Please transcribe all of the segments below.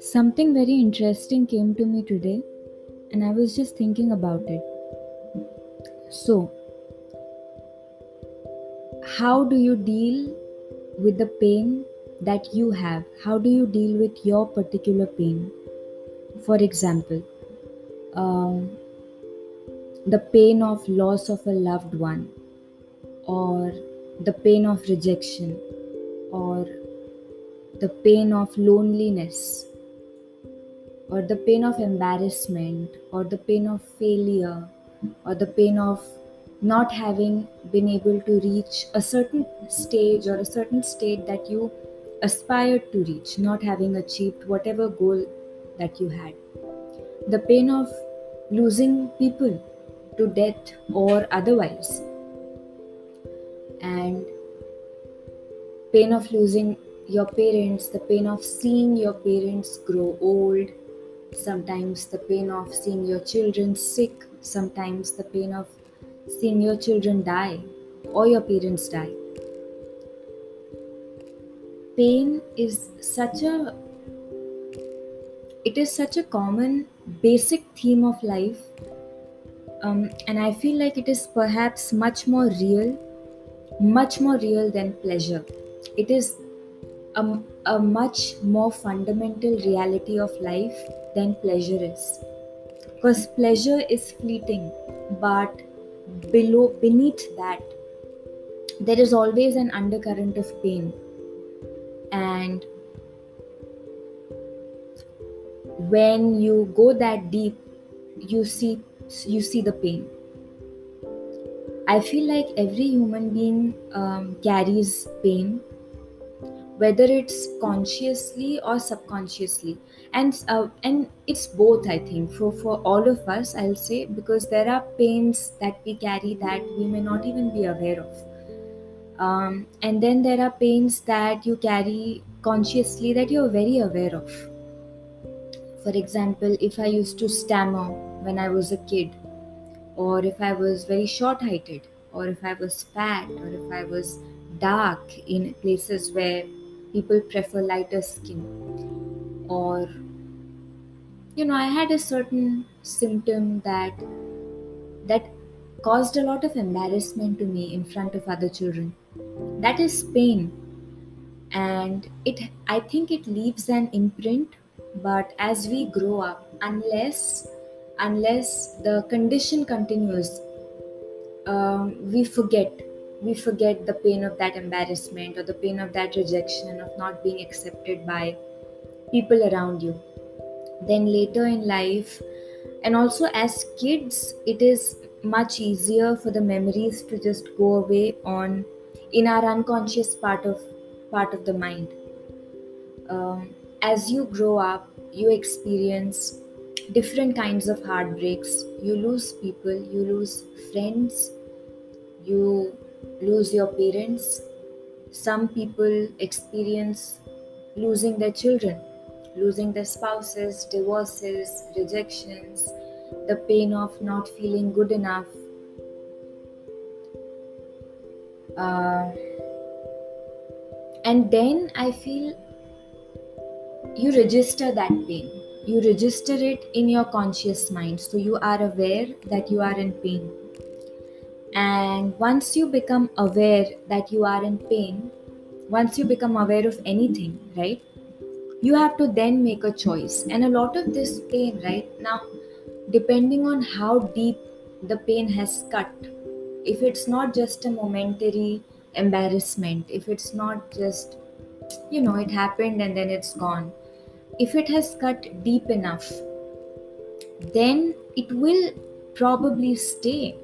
Something very interesting came to me today, and I was just thinking about it. So, how do you deal with the pain that you have? How do you deal with your particular pain? For example, um, the pain of loss of a loved one, or the pain of rejection, or the pain of loneliness, or the pain of embarrassment, or the pain of failure, or the pain of not having been able to reach a certain stage or a certain state that you aspired to reach, not having achieved whatever goal that you had. The pain of losing people to death or otherwise, and pain of losing your parents, the pain of seeing your parents grow old, sometimes the pain of seeing your children sick, sometimes the pain of seeing your children die or your parents die. Pain is such a it is such a common basic theme of life um, and i feel like it is perhaps much more real much more real than pleasure. It is a, a much more fundamental reality of life than pleasure is. Because pleasure is fleeting but below beneath that there is always an undercurrent of pain. And when you go that deep you see you see the pain i feel like every human being um, carries pain whether it's consciously or subconsciously. And uh, and it's both i think. For for all of us i'll say because there are pains that we carry that we may not even be aware of. Um, and then there are pains that you carry consciously that you're very aware of. For example if i used to stammer when i was a kid or if i was very short heighted or if i was fat or if i was dark in places where people prefer lighter skin or you know i had a certain symptom that that caused a lot of embarrassment to me in front of other children. That is pain. And it i think it leaves an imprint but as we grow up unless unless the condition continues um, we forget we forget the pain of that embarrassment or the pain of that rejection of not being accepted by people around you. Then later in life and also as kids it is much easier for the memories to just go away on in our unconscious part of part of the mind. Um, as you grow up you experience different kinds of heartbreaks. You lose people you lose friends you lose your parents. Some people experience losing their children losing their spouses divorces rejections the pain of not feeling good enough. Uh, and then i feel you register that pain you register it in your conscious mind so you are aware that you are in pain. And once you become aware that you are in pain once you become aware of anything right you have to then make a choice. And a lot of this pain right now depending on how deep the pain has cut if it's not just a momentary embarrassment if it's not just you know it happened and then it's gone if it has cut deep enough then it will probably stay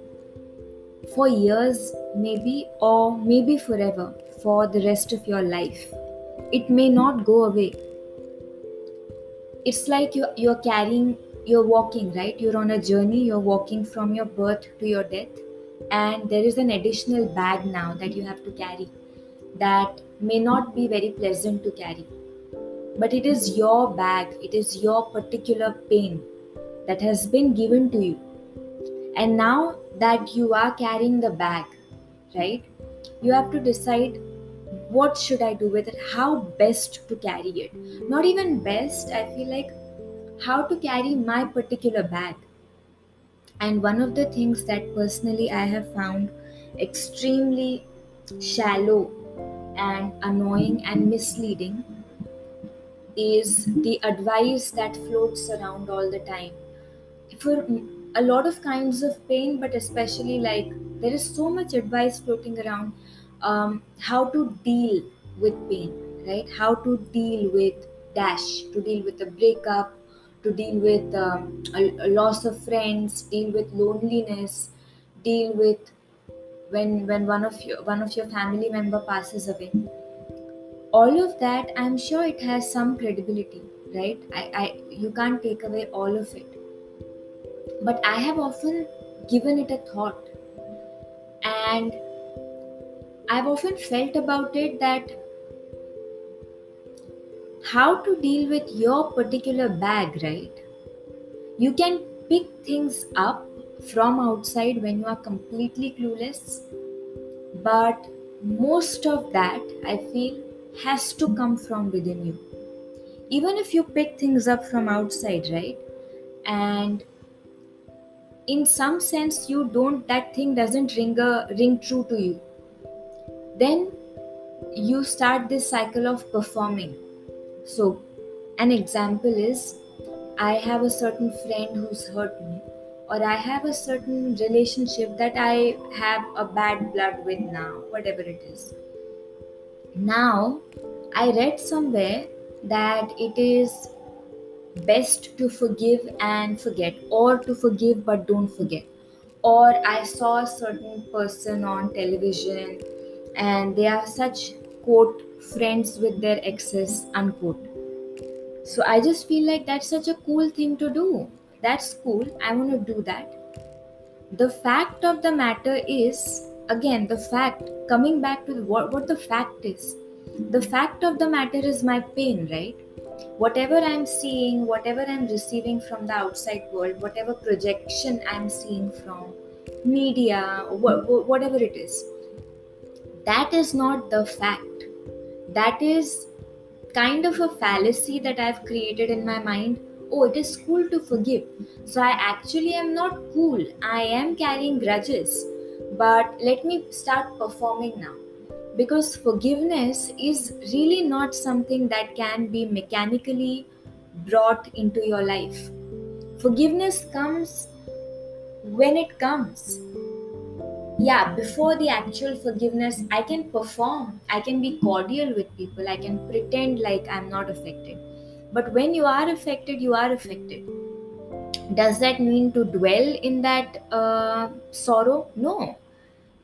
for years maybe or maybe forever for the rest of your life. It may not go away. It's like you you're carrying you're walking right? You're on a journey you're walking from your birth to your death and there is an additional bag now that you have to carry that may not be very pleasant to carry but it is your bag it is your particular pain that has been given to you. And now that you are carrying the bag right you have to decide what should i do with it how best to carry it. Not even best i feel like how to carry my particular bag. And one of the things that personally i have found extremely shallow and annoying and misleading is the advice that floats around all the time. For a lot of kinds of pain but especially like there is so much advice floating around um, how to deal with pain right? How to deal with dash to deal with a breakup to deal with um, a, a loss of friends deal with loneliness deal with when when one of your one of your family member passes away all of that i'm sure it has some credibility right? I, I you can't take away all of it. But i have often given it a thought. And i've often felt about it that how to deal with your particular bag right? You can pick things up from outside when you are completely clueless. But most of that i feel has to come from within you. Even if you pick things up from outside right? And in some sense you don't that thing doesn't ring a ring true to you. Then you start this cycle of performing. So an example is i have a certain friend who's hurt me or i have a certain relationship that i have a bad blood with now whatever it is now, I read somewhere that it is best to forgive and forget, or to forgive but don't forget. Or I saw a certain person on television and they are such quote friends with their exes unquote. So I just feel like that's such a cool thing to do. That's cool. I want to do that. The fact of the matter is again the fact coming back to what, what the fact is. The fact of the matter is my pain right? Whatever i'm seeing whatever i'm receiving from the outside world whatever projection i'm seeing from media wh- whatever it is that is not the fact. That is kind of a fallacy that i've created in my mind. Oh it is cool to forgive. So i actually am not cool. I am carrying grudges but let me start performing now. Because forgiveness is really not something that can be mechanically brought into your life. Forgiveness comes when it comes. Yeah before the actual forgiveness i can perform. I can be cordial with people. I can pretend like i'm not affected. But when you are affected you are affected does that mean to dwell in that uh, sorrow? No.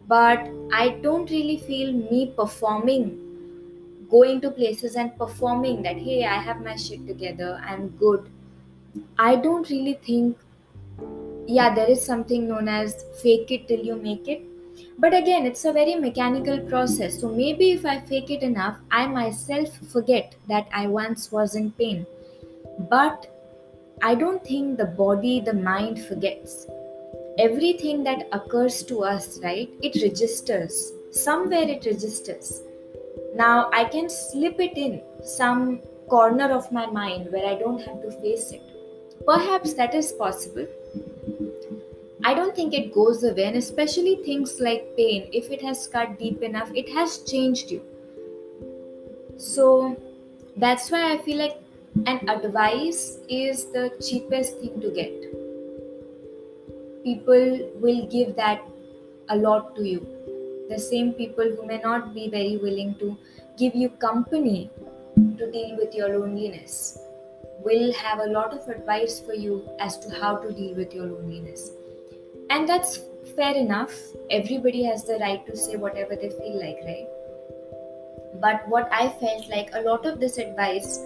But i don't really feel me performing going to places and performing that hey i have my shit together i'm good. I don't really think yeah there is something known as fake it till you make it. But again it's a very mechanical process. So maybe if i fake it enough i myself forget that i once was in pain. But I don't think the body, the mind forgets. Everything that occurs to us, right, it registers. Somewhere it registers. Now I can slip it in some corner of my mind where I don't have to face it. Perhaps that is possible. I don't think it goes away, and especially things like pain, if it has cut deep enough, it has changed you. So that's why I feel like and advice is the cheapest thing to get. People will give that a lot to you. The same people who may not be very willing to give you company to deal with your loneliness will have a lot of advice for you as to how to deal with your loneliness. And that's fair enough. Everybody has the right to say whatever they feel like right? But what i felt like a lot of this advice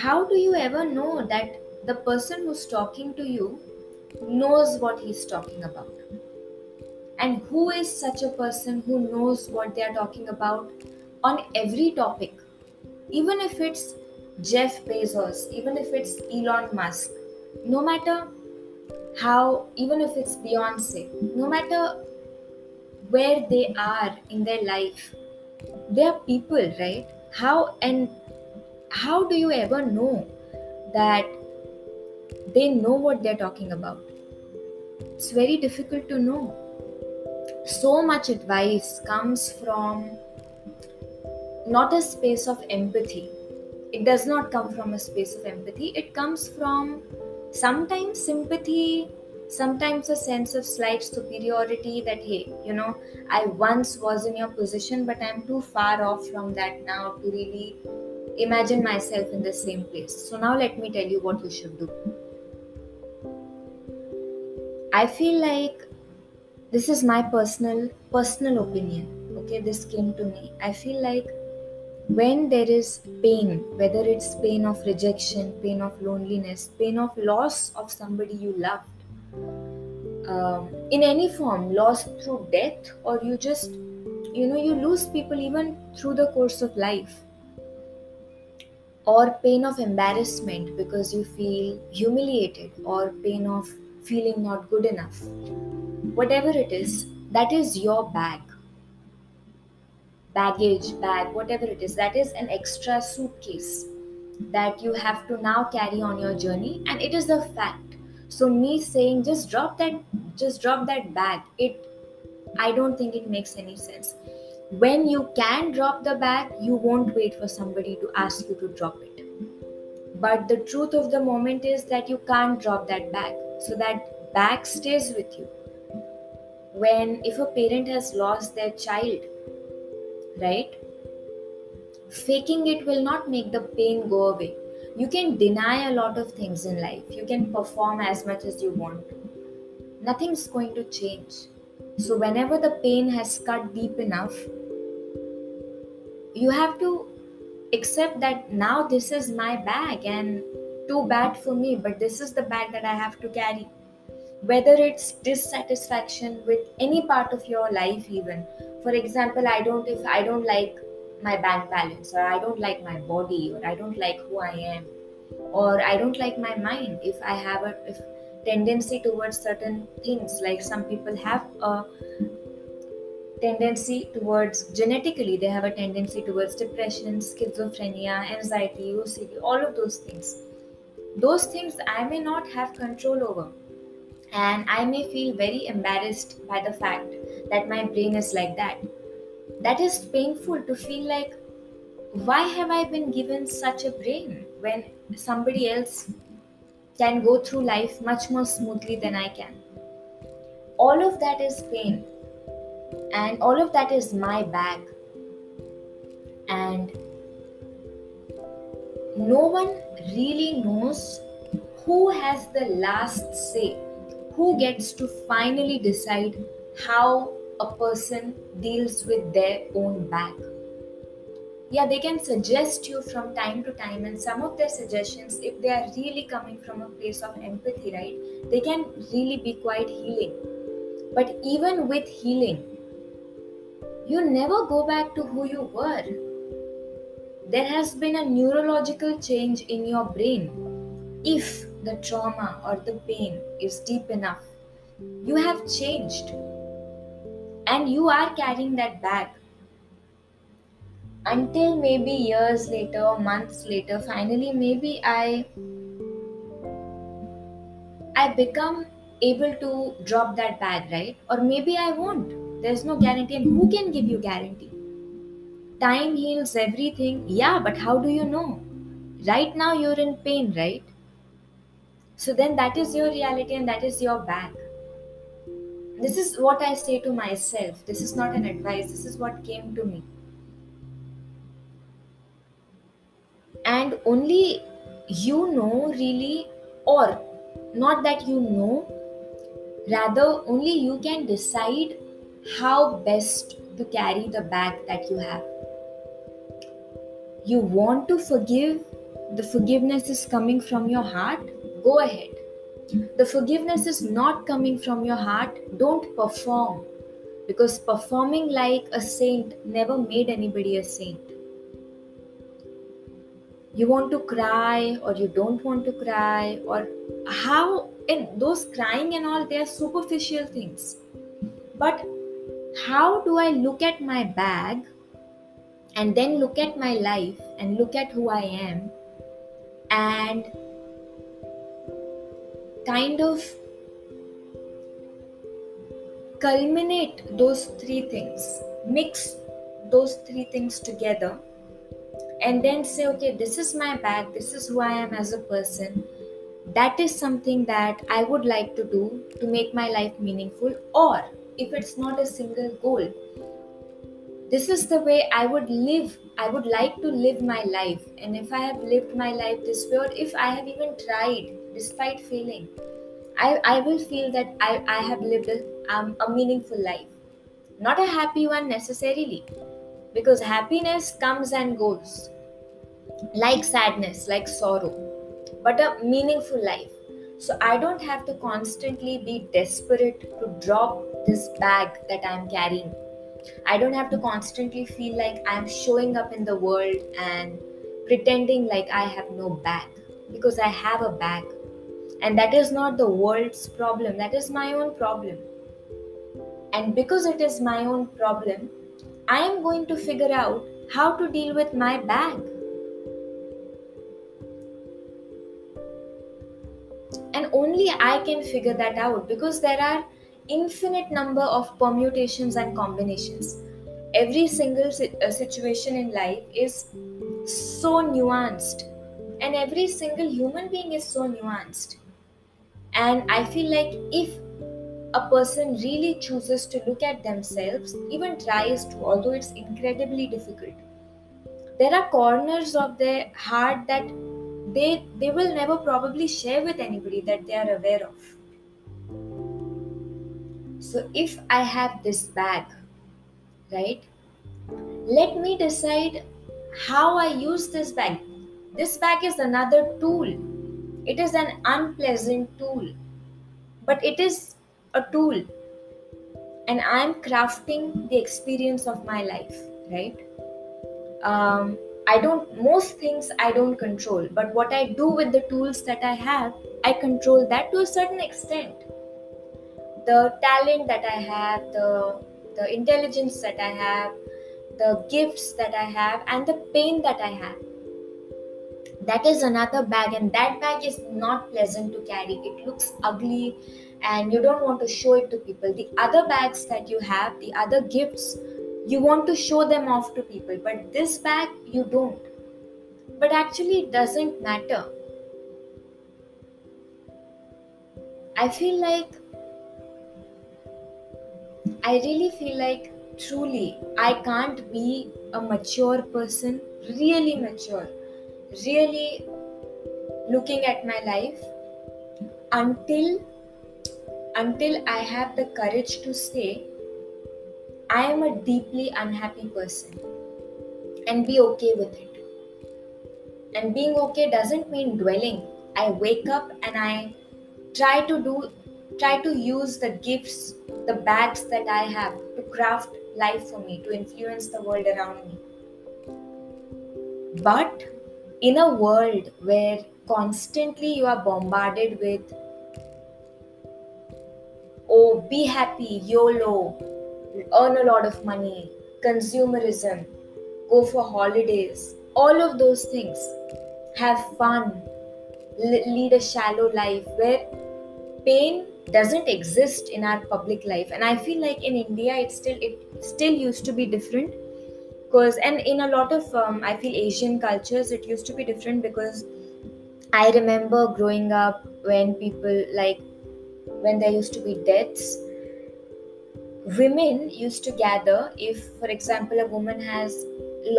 how do you ever know that the person who's talking to you knows what he's talking about? And who is such a person who knows what they are talking about on every topic? Even if it's Jeff Bezos, even if it's Elon Musk, no matter how, even if it's Beyonce, no matter where they are in their life. They are people, right? How and how do you ever know that they know what they're talking about? It's very difficult to know. So much advice comes from not a space of empathy. It does not come from a space of empathy. It comes from sometimes sympathy, sometimes a sense of slight superiority that, hey, you know, I once was in your position, but I'm too far off from that now to really imagine myself in the same place. So now let me tell you what you should do. I feel like this is my personal personal opinion. Okay, this came to me. I feel like when there is pain, whether it's pain of rejection, pain of loneliness, pain of loss of somebody you loved, um, in any form, loss through death, or you just, you know, you lose people even through the course of life, or pain of embarrassment because you feel humiliated, or pain of feeling not good enough, whatever it is, that is your bag baggage, bag, whatever it is, that is an extra suitcase that you have to now carry on your journey, and it is a fact. So me saying just drop that, just drop that bag. It, I don't think it makes any sense. When you can drop the bag, you won't wait for somebody to ask you to drop it. But the truth of the moment is that you can't drop that bag. So that bag stays with you. When if a parent has lost their child, right? Faking it will not make the pain go away. You can deny a lot of things in life, you can perform as much as you want. Nothing's going to change. So, whenever the pain has cut deep enough, you have to accept that now this is my bag and too bad for me, but this is the bag that I have to carry. Whether it's dissatisfaction with any part of your life even. For example i don't if i don't like my bank balance or i don't like my body or i don't like who i am or i don't like my mind if i have a if tendency towards certain things like some people have a tendency towards genetically they have a tendency towards depression schizophrenia anxiety ocd all of those things those things i may not have control over and I may feel very embarrassed by the fact that my brain is like that. That is painful to feel like, why have I been given such a brain when somebody else can go through life much more smoothly than I can? All of that is pain, and all of that is my bag. And no one really knows who has the last say who gets to finally decide how a person deals with their own bag yeah they can suggest you from time to time and some of their suggestions if they are really coming from a place of empathy right they can really be quite healing but even with healing you never go back to who you were there has been a neurological change in your brain if the trauma or the pain is deep enough, you have changed and you are carrying that bag. Until maybe years later or months later, finally, maybe I I become able to drop that bag, right? Or maybe I won't. There's no guarantee, and who can give you guarantee? Time heals everything. Yeah, but how do you know? Right now, you're in pain, right? So then that is your reality and that is your bag. This is what I say to myself. This is not an advice. This is what came to me. And only you know, really, or not that you know, rather, only you can decide how best to carry the bag that you have. You want to forgive, the forgiveness is coming from your heart Go ahead. The forgiveness is not coming from your heart. Don't perform. Because performing like a saint never made anybody a saint. You want to cry or you don't want to cry, or how, and those crying and all, they are superficial things. But how do I look at my bag and then look at my life and look at who I am and kind of culminate those three things, mix those three things together, and then say, okay, this is my bag, this is who I am as a person. That is something that I would like to do to make my life meaningful, or if it's not a single goal, this is the way I would live. I would like to live my life. And if I have lived my life this way, or if I have even tried despite failing, I, I will feel that I, I have lived a, um, a meaningful life. Not a happy one necessarily, because happiness comes and goes, like sadness, like sorrow, but a meaningful life. So I don't have to constantly be desperate to drop this bag that I'm carrying I don't have to constantly feel like I'm showing up in the world and pretending like I have no bag because I have a bag. And that is not the world's problem, that is my own problem. And because it is my own problem, I am going to figure out how to deal with my bag. And only I can figure that out because there are infinite number of permutations and combinations. Every single uh, situation in life is so nuanced, and every single human being is so nuanced. And I feel like if a person really chooses to look at themselves, even tries to, although it's incredibly difficult, there are corners of their heart that they they will never probably share with anybody that they are aware of so if I have this bag, right, let me decide how I use this bag. This bag is another tool. It is an unpleasant tool, but it is a tool. And I'm crafting the experience of my life, right? Um, I don't, most things I don't control, but what I do with the tools that I have, I control that to a certain extent the talent that I have, the the intelligence that I have, the gifts that I have, and the pain that I have. That is another bag, and that bag is not pleasant to carry. It looks ugly, and you don't want to show it to people. The other bags that you have, the other gifts, you want to show them off to people, but this bag you don't. But actually, it doesn't matter. I feel like I really feel like truly I can't be a mature person, really mature, really looking at my life until until I have the courage to say I am a deeply unhappy person and be okay with it. And being okay doesn't mean dwelling. I wake up and I try to do try to use the gifts, the bags that I have to craft life for me, to influence the world around me. But in a world where constantly you are bombarded with, oh, be happy, YOLO, earn a lot of money, consumerism, go for holidays, all of those things, have fun, lead a shallow life where pain doesn't exist in our public life. And i feel like in india it still it still used to be different because and in a lot of um, i feel asian cultures it used to be different because i remember growing up when people like when there used to be deaths women used to gather if for example a woman has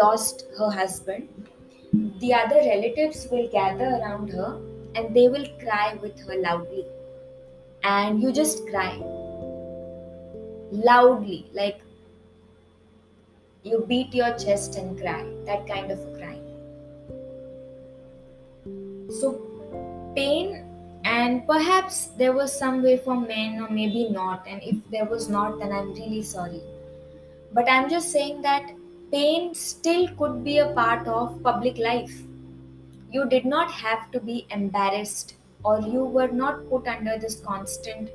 lost her husband the other relatives will gather around her and they will cry with her loudly and you just cry loudly, like you beat your chest and cry, that kind of crying. So, pain, and perhaps there was some way for men, or maybe not, and if there was not, then I'm really sorry. But I'm just saying that pain still could be a part of public life. You did not have to be embarrassed or you were not put under this constant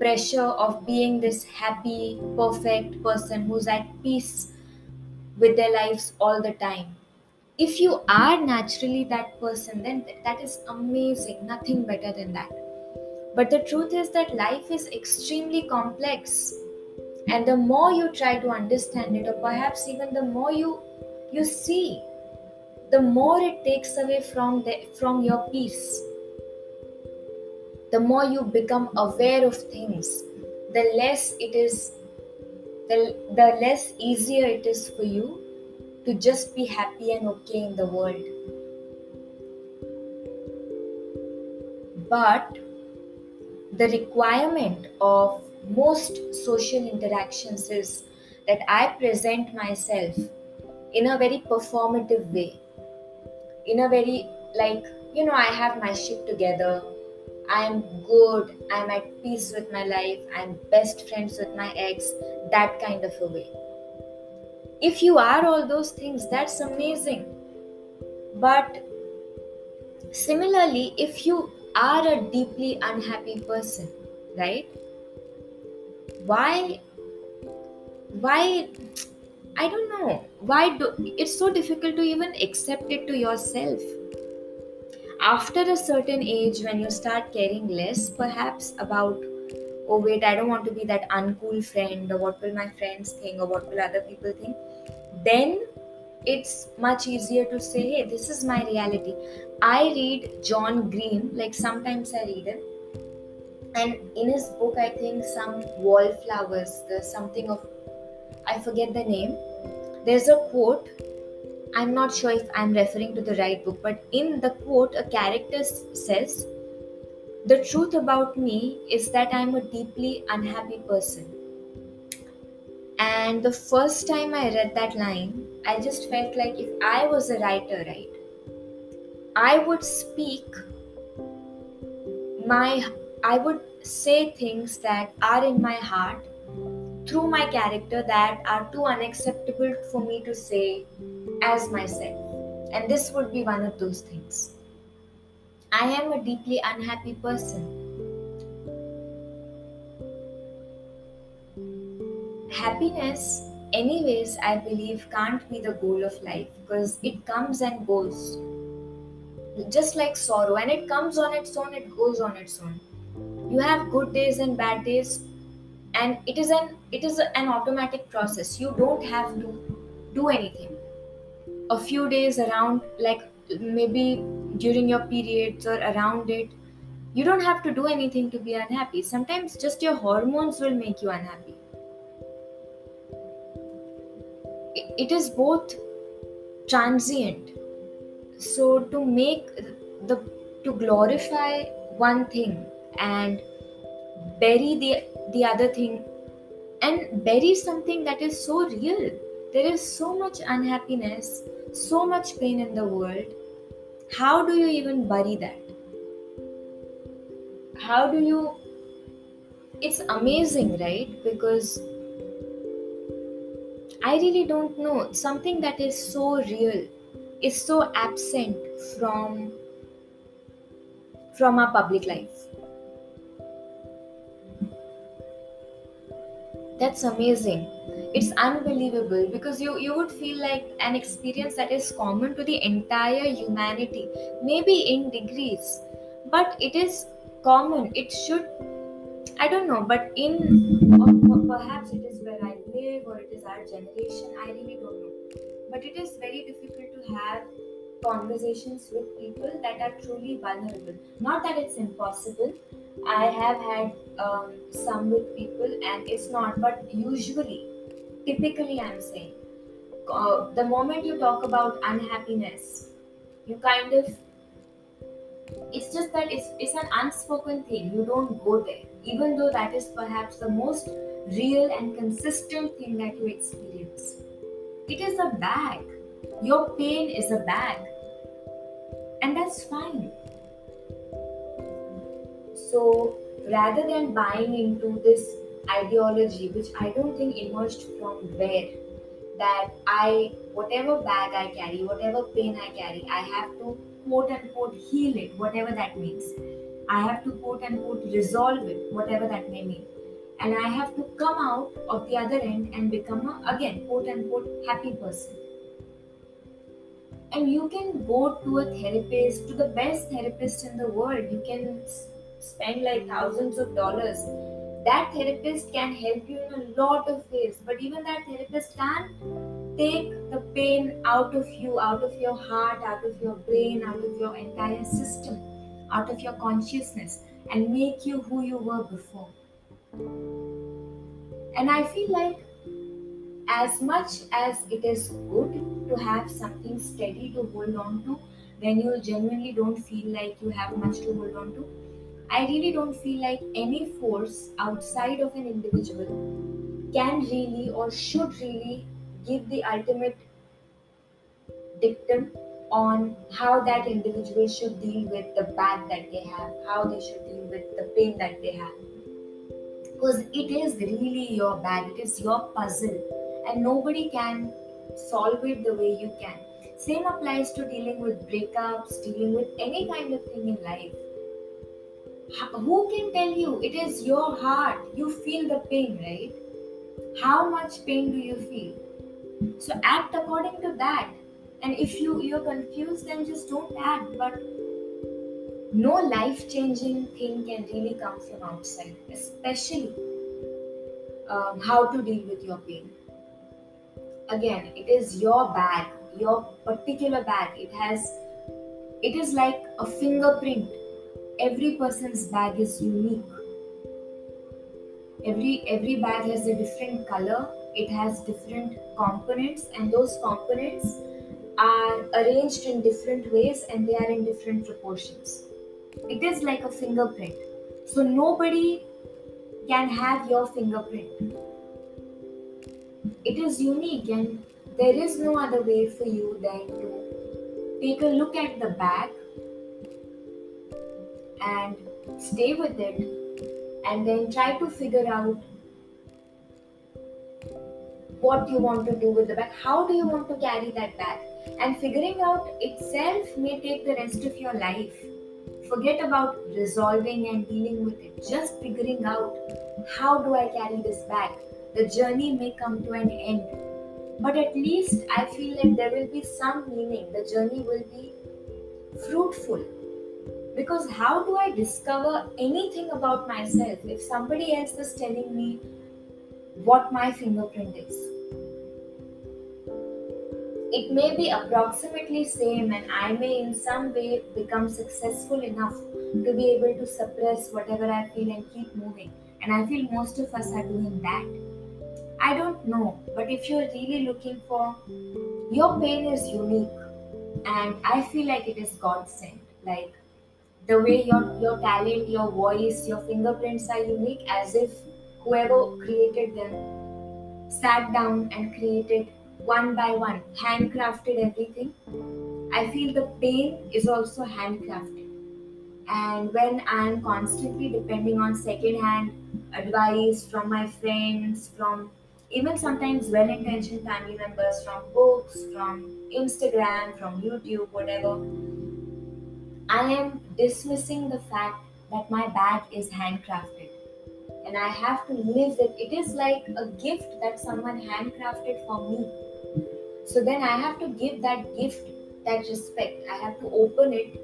pressure of being this happy, perfect person who's at peace with their lives all the time. If you are naturally that person, then that is amazing, nothing better than that. But the truth is that life is extremely complex. And the more you try to understand it, or perhaps even the more you you see, the more it takes away from the, from your peace the more you become aware of things the less it is the, the less easier it is for you to just be happy and okay in the world. But the requirement of most social interactions is that i present myself in a very performative way. In a very like you know i have my shit together. I'm good. I'm at peace with my life. I'm best friends with my ex. That kind of a way if you are all those things that's amazing. But similarly if you are a deeply unhappy person right? Why why i don't know. Why do it's so difficult to even accept it to yourself. After a certain age when you start caring less perhaps about oh wait i don't want to be that uncool friend or what will my friends think or what will other people think. Then it's much easier to say hey this is my reality. I read john green like sometimes i read him. And in his book i think some wallflowers there's something of i forget the name. There's a quote I'm not sure if I'm referring to the right book, but in the quote, a character says, The truth about me is that I'm a deeply unhappy person. And the first time I read that line, I just felt like if I was a writer, right, I would speak my, I would say things that are in my heart through my character that are too unacceptable for me to say as myself. And this would be one of those things. I am a deeply unhappy person. Happiness, anyways, I believe can't be the goal of life because it comes and goes. Just like sorrow, and it comes on its own, it goes on its own. You have good days and bad days, and it is an it is an automatic process. You don't have to do anything a few days around like maybe during your periods or around it you don't have to do anything to be unhappy. Sometimes just your hormones will make you unhappy. It is both transient. So to make the to glorify one thing and bury the the other thing and bury something that is so real there is so much unhappiness so much pain in the world, how do you even bury that? How do you? It's amazing, right? Because I really don't know. Something that is so real is so absent from from our public life. That's amazing. It's unbelievable because you you would feel like an experience that is common to the entire humanity maybe in degrees. But it is common. It should i don't know but in perhaps it is where i live or it is our generation. I really don't know. But it is very difficult to have conversations with people that are truly vulnerable. Not that it's impossible. I have had um, some with people and it's not but usually typically i'm saying uh, the moment you talk about unhappiness you kind of it's just that it's, it's an unspoken thing. You don't go there. Even though that is perhaps the most real and consistent thing that you experience. It is a bag your pain is a bag and that's fine so rather than buying into this ideology which I don't think emerged from where that I, whatever bag I carry, whatever pain I carry, I have to quote unquote heal it, whatever that means. I have to quote unquote resolve it, whatever that may mean. And I have to come out of the other end and become a, again, quote unquote, happy person. And you can go to a therapist, to the best therapist in the world. You can spend like thousands of dollars. That therapist can help you in a lot of ways, but even that therapist can't take the pain out of you, out of your heart, out of your brain, out of your entire system, out of your consciousness, and make you who you were before. And I feel like as much as it is good to have something steady to hold on to when you genuinely don't feel like you have much to hold on to, I really don't feel like any force outside of an individual can really or should really give the ultimate dictum on how that individual should deal with the bad that they have, how they should deal with the pain that they have. Because it is really your bag, it is your puzzle, and nobody can solve it the way you can. Same applies to dealing with breakups, dealing with any kind of thing in life. Who can tell you? It is your heart. You feel the pain, right? How much pain do you feel? So act according to that. And if you you're confused, then just don't act. But no life changing thing can really come from outside, especially um, how to deal with your pain. Again, it is your bag, your particular bag. It has, it is like a fingerprint. Every person's bag is unique. Every every bag has a different color. It has different components, and those components are arranged in different ways and they are in different proportions it is like a fingerprint. So nobody can have your fingerprint. It is unique and there is no other way for you than to take a look at the bag and stay with it and then try to figure out what you want to do with the bag how do you want to carry that bag and figuring out itself may take the rest of your life Forget about resolving and dealing with it. Just figuring out how do I carry this bag. The journey may come to an end. But at least I feel like there will be some meaning. The journey will be fruitful. Because how do I discover anything about myself if somebody else is telling me what my fingerprint is? It may be approximately same and I may in some way become successful enough to be able to suppress whatever I feel and keep moving. And I feel most of us are doing that. I don't know, but if you're really looking for your pain is unique and I feel like it is God sent. Like the way your your talent, your voice, your fingerprints are unique as if whoever created them sat down and created one by one, handcrafted everything. I feel the pain is also handcrafted. And when I'm constantly depending on secondhand advice from my friends, from even sometimes well intentioned family members, from books, from Instagram, from YouTube, whatever, I am dismissing the fact that my bag is handcrafted and I have to live it. It is like a gift that someone handcrafted for me. So then I have to give that gift that respect. I have to open it,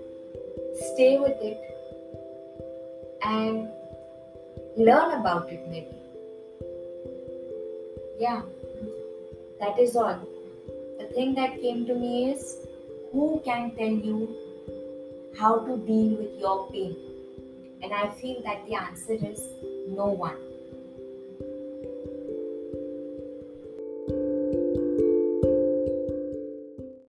stay with it, and learn about it maybe. Yeah, that is all. The thing that came to me is who can tell you how to deal with your pain? And I feel that the answer is no one.